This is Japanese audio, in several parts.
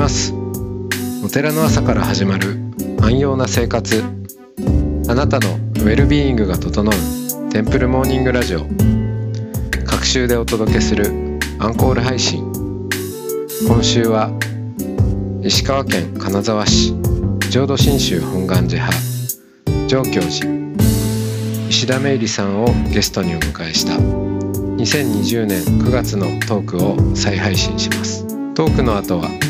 ます。お寺の朝から始まる安養な生活。あなたのウェルビーイングが整うテンプルモーニングラジオ。各週でお届けするアンコール配信。今週は石川県金沢市浄土真宗本願寺派上教寺石田芽衣さんをゲストにお迎えした2020年9月のトークを再配信します。トークの後は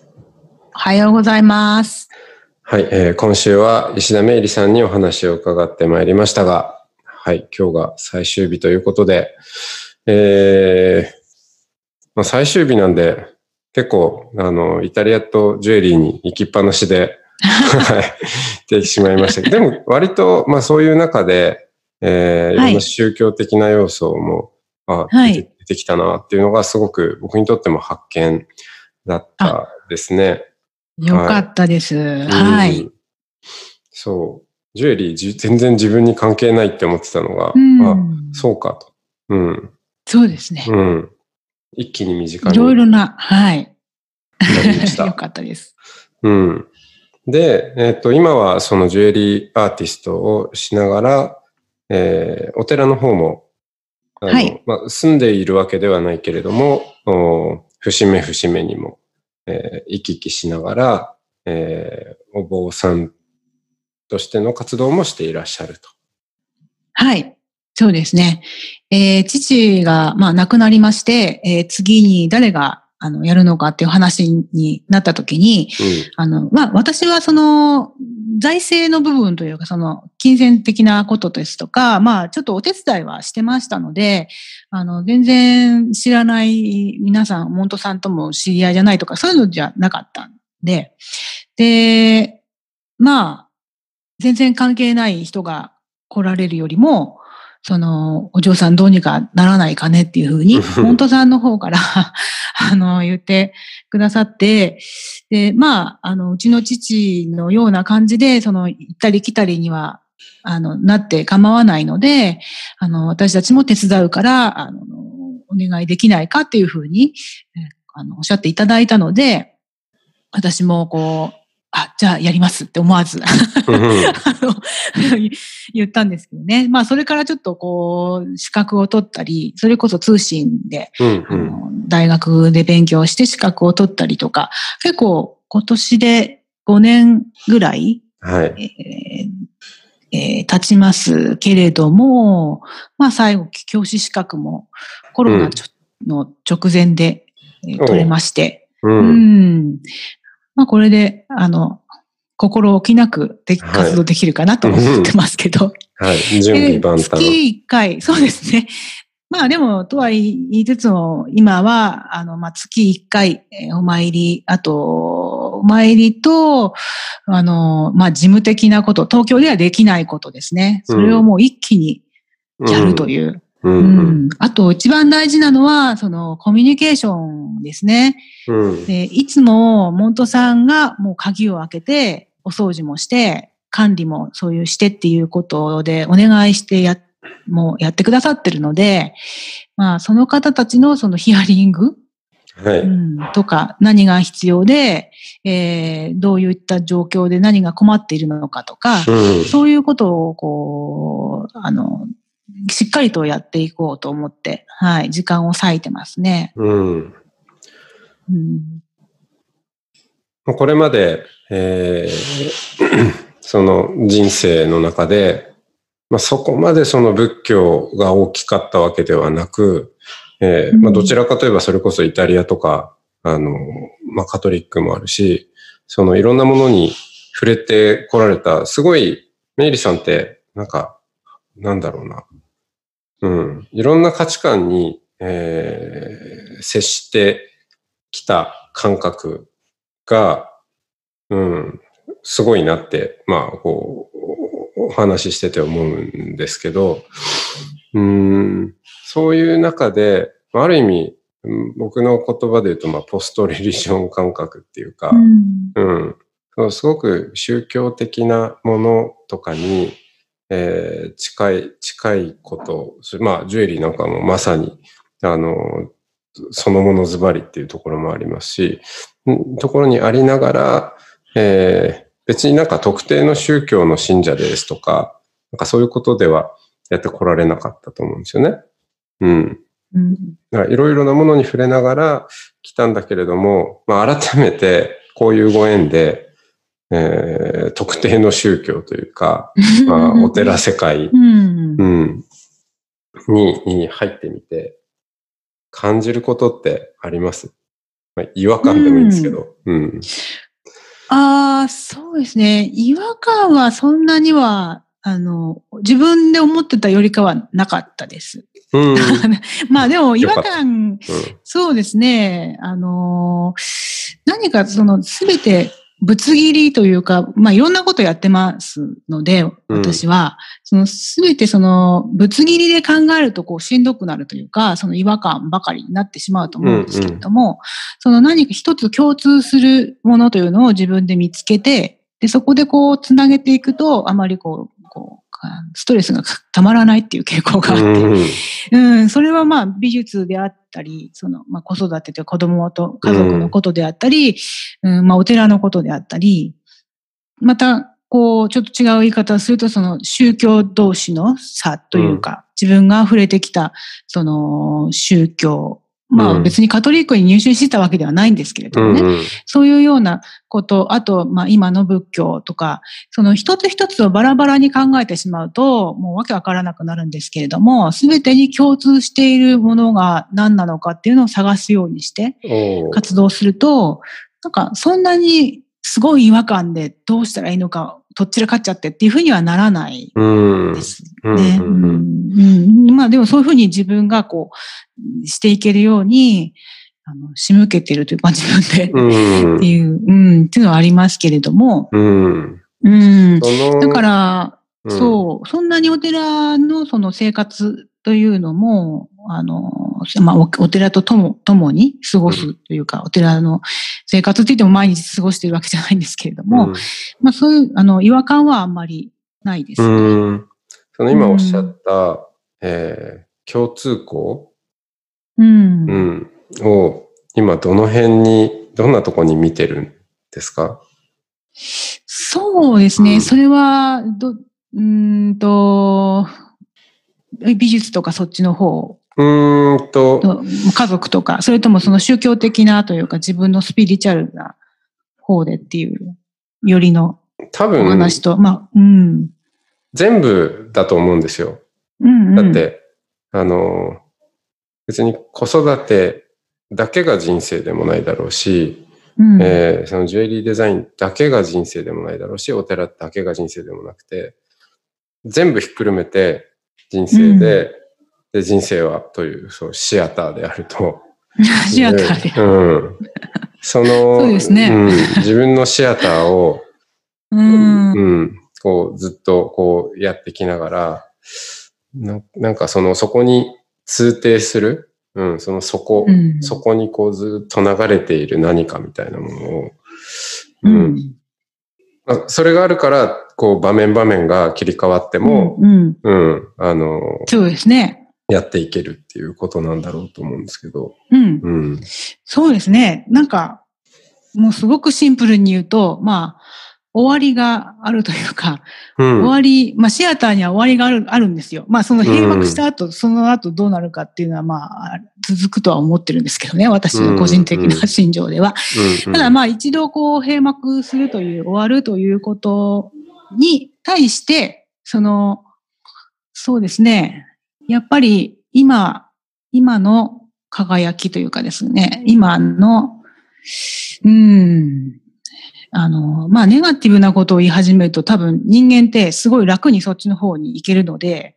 おはようございます。はい、えー今週は石田芽衣さんにお話を伺ってまいりましたが、はい、今日が最終日ということで、えーまあ、最終日なんで、結構、あの、イタリアとジュエリーに行きっぱなしで、はい、できてしまいましたけど、でも割と、まあそういう中で、えーいろんな宗教的な要素も、あはい出て出てきたなっていうのがすごく僕にとっても発見だったですね。よかったです。はい。うん。そう。ジュエリーじ全然自分に関係ないって思ってたのが、うんあ、そうかと。うん。そうですね。うん。一気に身近いにろいろな、はい。よた。かったです。うん。で、えっ、と、今はそのジュエリーアーティストをしながら、えーお寺の方も、はいまあ、住んでいるわけではないけれども、お節目節目にも、えー行き来しながら、えーお坊さんとしての活動もしていらっしゃると。はい。そうですね。えー父が、まあ、亡くなりまして、えー次に誰が、あの、やるのかっていう話になった時に、あの、まあ、私はその、財政の部分というか、その、金銭的なことですとか、まあ、ちょっとお手伝いはしてましたので、あの、全然知らない皆さん、モントさんとも知り合いじゃないとか、そういうのじゃなかったんで、で、まあ、全然関係ない人が来られるよりも、その、お嬢さんどうにかならないかねっていうふうに、モントさんの方から、あの、言ってくださって、で、まあ、あの、うちの父のような感じで、その、行ったり来たりには、あの、なって構わないので、あの、私たちも手伝うから、あの、お願いできないかっていうふうに、えあの、おっしゃっていただいたので、私もこう、あ、じゃあやりますって思わず、言ったんですけどね。まあ、それからちょっとこう、資格を取ったり、それこそ通信で、うんうん大学で勉強して資格を取ったりとか、結構今年で5年ぐらい、はい。えーえー経ちますけれども、まあ最後、教師資格もコロナの直前で、取れまして、う。うんん。まあこれで、あの、心置きなくではい活動できるかなと思ってますけど。はい。準備万端。月1回、そうですね。まあでも、とは言いつつも、今は、あの、まあ月1回、えーお参り、あと、お参りと、あの、まあ事務的なこと、東京ではできないことですね。それをもう一気にやるという。うん。ううんんあと、一番大事なのは、その、コミュニケーションですね。うん。で、いつも、モントさんがもう鍵を開けて、お掃除もして、管理もそういうしてっていうことでお願いしてや、もうやってくださってるので、まあ、その方たちのそのヒアリング、はい。うん、とか、何が必要で、えーどういった状況で何が困っているのかとか、うん。そういうことを、こう、あの、しっかりとやっていこうと思って、はい、時間を割いてますね。うん。うん、これまで、えー その人生の中で、まあ、そこまでその仏教が大きかったわけではなく、えーまあ、うんどちらかといえばそれこそイタリアとか、あの、まあ、カトリックもあるし、そのいろんなものに触れてこられた、すごい、メイリさんって、なんか、なんだろうな。うん。いろんな価値観に、えー接してきた感覚が、うん、すごいなって、まあ、こう、お話ししてて思うんですけど、うん、そういう中で、ある意味、僕の言葉で言うと、まあ、ポストレリジョン感覚っていうか、うん、うん、すごく宗教的なものとかに、えー、近い、近いこと、まあ、ジュエリーなんかもまさに、あの、そのものズバリっていうところもありますし、ところにありながら、えー、別になんか特定の宗教の信者ですとか、なんかそういうことではやってこられなかったと思うんですよね。うん。いろいろなものに触れながら来たんだけれども、まあ、改めてこういうご縁で、えー、特定の宗教というか、まあ、お寺世界、うん、にに入ってみて、感じることってあります？まあ、違和感でもいいんですけど。うん。うん、ああ、そうですね。違和感はそんなには、あの、自分で思ってたよりかはなかったです。うん、まあでも違和感、うん、そうですね。あの、何かそのすべてぶつ切りというか、まあ、いろんなことやってますので、私は、うん、そのすべてその、ぶつ切りで考えるとこうしんどくなるというか、その違和感ばかりになってしまうと思うんですけれども、うんうん、その何か一つ共通するものというのを自分で見つけて、で、そこでこう、つなげていくと、あまりこう、こう、ストレスがたまらないっていう傾向があって、うん、うん、それはまあ美術であったり、その、まあ子育てと子供と家族のことであったり、うん、うん、まあお寺のことであったり、また、こう、ちょっと違う言い方をすると、その宗教同士の差というか、うん、自分が触れてきた、その宗教まあ別にカトリックに入信してたわけではないんですけれどもね。うんうん、そういうようなこと、あと、まあ今の仏教とか、その一つ一つをバラバラに考えてしまうと、もうわけわからなくなるんですけれども、すべてに共通しているものが何なのかっていうのを探すようにして活動すると、なんかそんなにすごい違和感でどうしたらいいのかとっちらかっちゃってっていうふうにはならないですね。まあでもそういうふうに自分がこうしていけるように、あの、仕向けてるというか自分で。っていう、うん、っていうのはありますけれども、うん。うん、だから、そう、そんなにお寺のその生活というのも、あの、まあ、お寺ととも、ともに過ごすというか、お寺の生活って言っても毎日過ごしているわけじゃないんですけれども、うん、まあ、そういう、あの、違和感はあんまりないですね。うん。その今おっしゃった、うん、えー、共通項？うん。うん。を、今どの辺に、どんなとこに見てるんですか？そうですね。うん、それは、ど、うんと、美術とかそっちの方うんと。家族とか、それともその宗教的なというか自分のスピリチュアルな方でっていう、よりの多分、話と、まあ、うん。全部だと思うんですよ。うんうん、だって、あの、別に子育てだけが人生でもないだろうし、うん、えー、そのジュエリーデザインだけが人生でもないだろうし、お寺だけが人生でもなくて、全部ひっくるめて人生で、で、人生はという、そう、シアターであると。シアターで。うん。その、そうですね、うん、自分のシアターを、うん、うん、こう、ずっとこうやってきながら、ななんかその、そこに通底する、うん、そのそこ、うん、そこにこうずっと流れている何かみたいなものを、うん。うん、それがあるから、こう場面場面が切り替わっても、うん、うん、あの、そうですね。やっていけるっていうことなんだろうと思うんですけど。うん。うん、そうですね。なんか、もうすごくシンプルに言うと、まあ、終わりがあるというか、うん、終わり、まあシアターには終わりがあるあるんですよ。まあその閉幕した後、うん、その後どうなるかっていうのはまあ続くとは思ってるんですけどね、私の個人的な心情では。ただまあ一度こう閉幕するという、終わるということに対して、その、そうですね、やっぱり今、今の輝きというかですね、今の、うん、あの、まあ、ネガティブなことを言い始めると多分人間ってすごい楽にそっちの方に行けるので、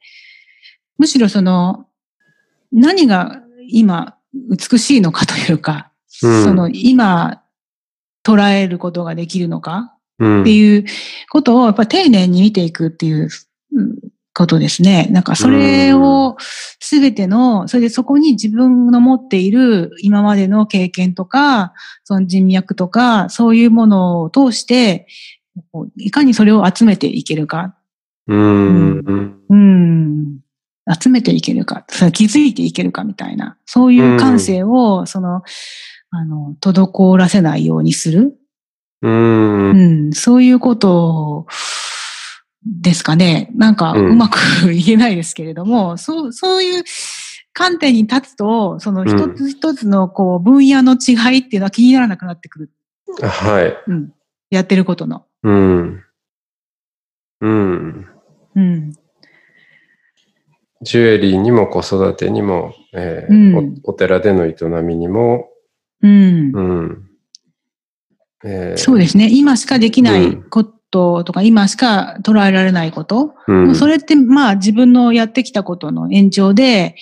むしろその、何が今美しいのかというか、うん、その今捉えることができるのかうん。っていうことをやっぱ丁寧に見ていくっていううんことですね。なんかそれをすべての、それでそこに自分の持っている今までの経験とか、その人脈とか、そういうものを通して、いかにそれを集めていけるか。うん。うん。うん。集めていけるか。それ気づいていけるかみたいな。そういう感性を、その、あの、滞らせないようにする。うん。うん、そういうことですかね。なんか、うんうまく 言えないですけれども、そう、そういう観点に立つと、その一つ一つのこう分野の違いっていうのは気にならなくなってくる。はい。うん。やってることの。うん。うん。うん。ジュエリーにも子育てにも、えーうんおお寺での営みにも、うん。うん。えーそうですね。今しかできないこととか、今しか捉えられないこと。うんそれって、まあ自分のやってきたことの延長で、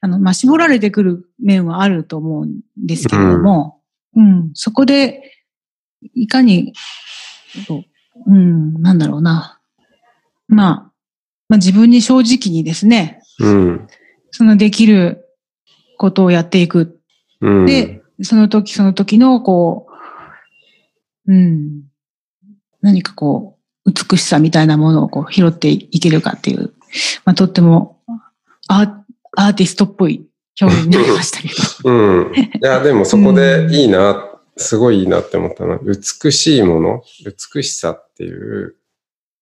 あの、まあ絞られてくる面はあると思うんですけれども、うん、そこで、いかに、うん、なんだろうな。まあ、まあ自分に正直にですね、うん。そのできることをやっていく。うん。で、その時その時の、こう、うん、何かこう、美しさみたいなものをこう拾っていけるかっていう、まあとってもアーアーティストっぽい表現になりましたけど。うん。いや、でもそこでいいな、すごいいいなって思ったのは、美しいもの、美しさっていう、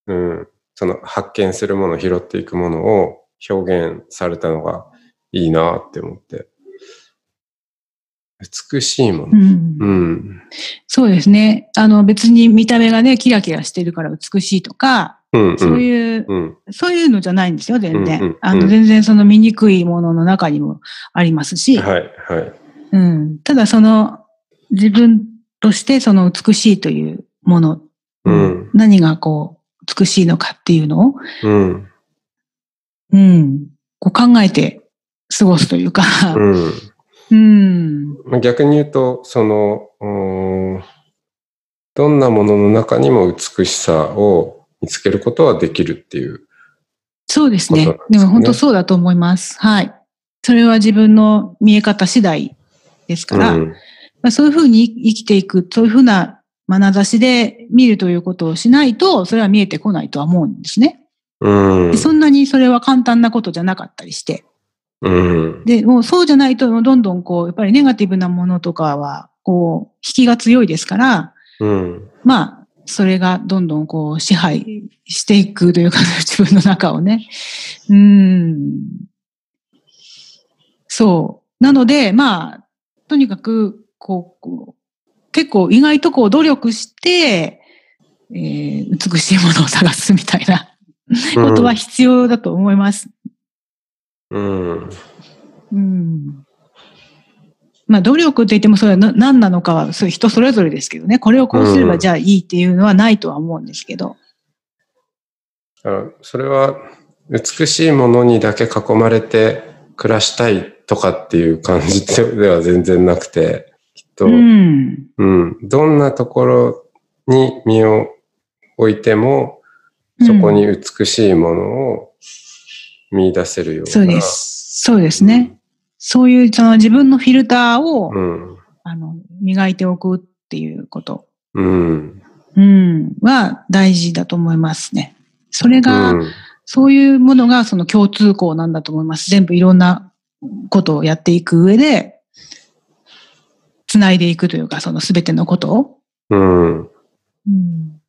うん、その発見するもの、拾っていくものを表現されたのがいいなって思って。美しいもの。うんうん。そうですね。あの別に見た目がね、キラキラしてるから美しいとか、うん。うん。そういう、うん。そういうのじゃないんですよ、全うんうん然。あの、うん全然その醜いものの中にもありますし、はい、はい。うん。ただその、自分としてその美しいというもの、うん。何がこう、美しいのかっていうのを、うん。うん。こう考えて過ごすというか、うん。うん。まあ逆に言うと、その、うーんどんなものの中にも美しさを見つけることはできるっていう。そうですね。でも本当そうだと思います。はい。それは自分の見え方次第ですから、うん。まあ、そういうふうに生きていく、そういうふうな眼差しで見るということをしないと、それは見えてこないとは思うんですね。うんで。そんなにそれは簡単なことじゃなかったりして。うん。で、もうそうじゃないと、どんどんこう、やっぱりネガティブなものとかは、こう、引きが強いですから、うん。まあ、それがどんどんこう支配していくというか、自分の中をね。うーん。そう。なので、まあ、とにかく、こう、こう結構意外とこう努力して、えー美しいものを探すみたいなことは必要だと思います。うん。うん。まあ、努力って言ってもそれはな何なのかは、そう人それぞれですけどね。これをこうすればうんじゃあいいっていうのはないとは思うんですけど。あそれは、美しいものにだけ囲まれて暮らしたいとかっていう感じでは全然なくて、きっと、うん。うん。どんなところに身を置いても、そこに美しいものを見出せるような。そうです。そうですね。そういう、その自分のフィルターを、うん。あの、磨いておくっていうこと、うん。うん、は大事だと思いますね。それが、うん。そういうものがその共通項なんだと思います。全部いろんなことをやっていく上で、繋いでいくというか、そのすべてのことを。うん。うん、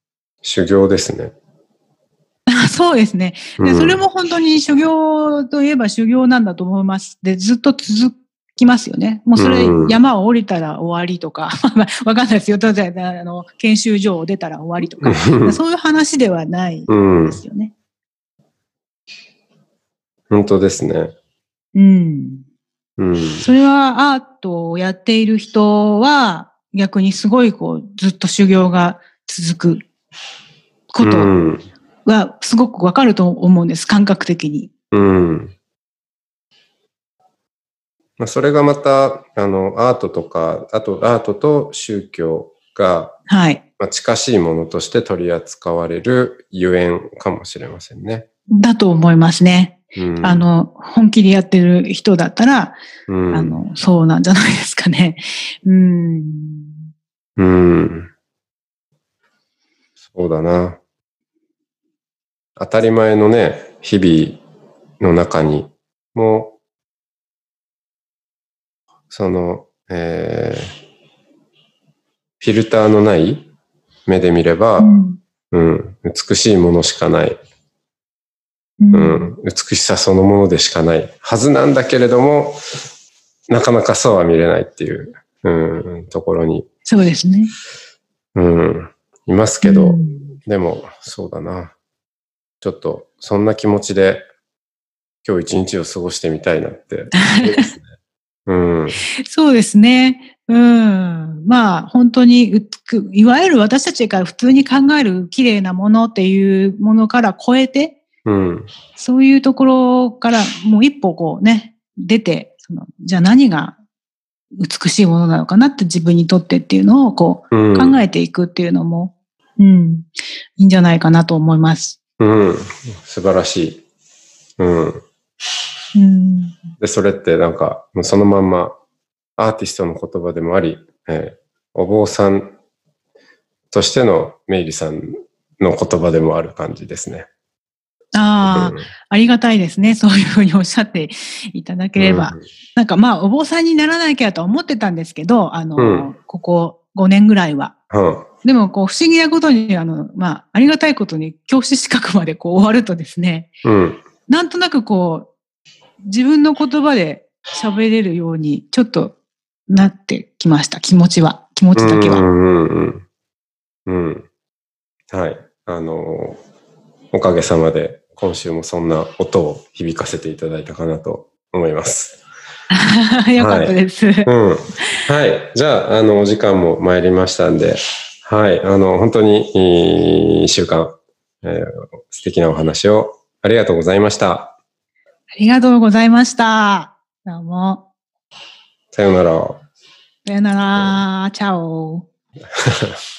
修行ですね。そうですね。で、うんそれも本当に修行といえば修行なんだと思います。で、ずっと続きますよね。もうそれうん山を降りたら終わりとか、まあわかんないですよ。例えば、あの、研修所を出たら終わりとか、そういう話ではないうんで。すよね。本当ですね。うん。うん。それはアートをやっている人は逆にすごいこうずっと修行が続くこうとん。はすごくわかると思うんです、感覚的に。うん。まあ、それがまた、あの、アートとか、あとアートと宗教が、はい。まあ、近しいものとして取り扱われるゆえんかもしれませんね。だと思いますね。うん、あ、の、本気でやってる人だったら、うん、あの、そうなんじゃないですかね。うん。うん。そうだな。当たり前のね、日々の中にも、その、えーフィルターのない目で見れば、うん。うん、美しいものしかない、ううんん、美しさそのものでしかない。はずなんだけれども、なかなかそうは見れないっていう、うん、ところに、そうですね。うん、いますけど、うん。でも、そうだな。ちょっと、そんな気持ちで、今日一日を過ごしてみたいなって。うん。そうですね。うん。まあ、本当にいわゆる私たちが普通に考える綺麗なものっていうものから超えて、うん。そういうところからもう一歩こうね、出て、そのじゃあ何が美しいものなのかなって自分にとってっていうのをこうん。う考えていくっていうのも、うん、いいんじゃないかなと思います。うん。素晴らしい。うん。うん。で、それってなんか、もうそのまんま、アーティストの言葉でもあり、えーお坊さんとしてのメイリさんの言葉でもある感じですね。ああ、ありがたいですね。そういうふうにおっしゃっていただければ。なんかまあ、お坊さんにならなきゃと思ってたんですけど、あの、うんここ5年ぐらいは。うん。でも、こう、不思議なことに、あの、まあ、ありがたいことに、教師資格までこう終わるとですね、うん。なんとなくこう、自分の言葉で喋れるように、ちょっとなってきました。気持ちは。気持ちだけは。うんうんうん。うん。はい。あの、おかげさまで、今週もそんな音を響かせていただいたかなと思います。よかったです。うん。はい。じゃあ、あの、お時間も参りましたんで、はい。あの、本当に、一週間、えー素敵なお話をありがとうございました。ありがとうございました。どうも。さようなら。さよなら。チャオ。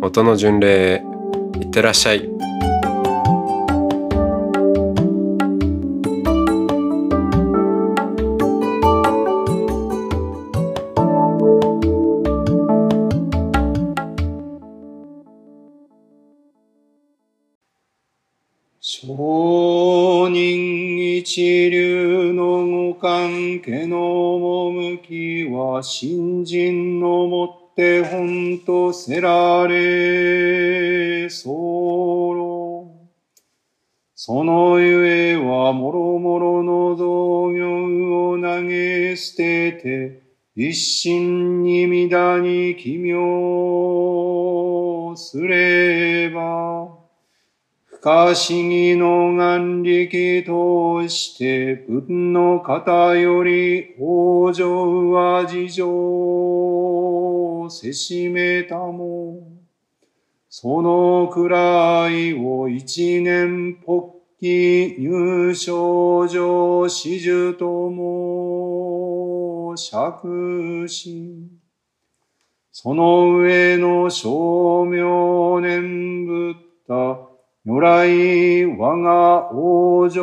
音の巡礼いってらっしゃい。上人一流の無関係の趣は新人せられ候。そのゆえはもろもろの道業を投げ捨てて一心に乱に奇妙すれば不可思議の眼力として文の方より往生は事情せしめたも。そのくらいを一年ぽっき入賞上始終とも釈し。その上の正明念仏った如来我が往生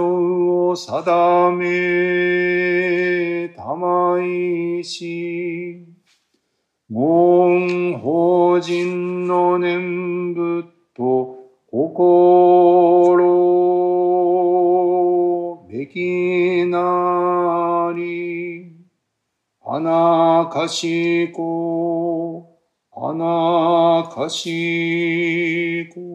を定めたまいし。門法人の念仏と心べきなり。花かしこ、花かしこ。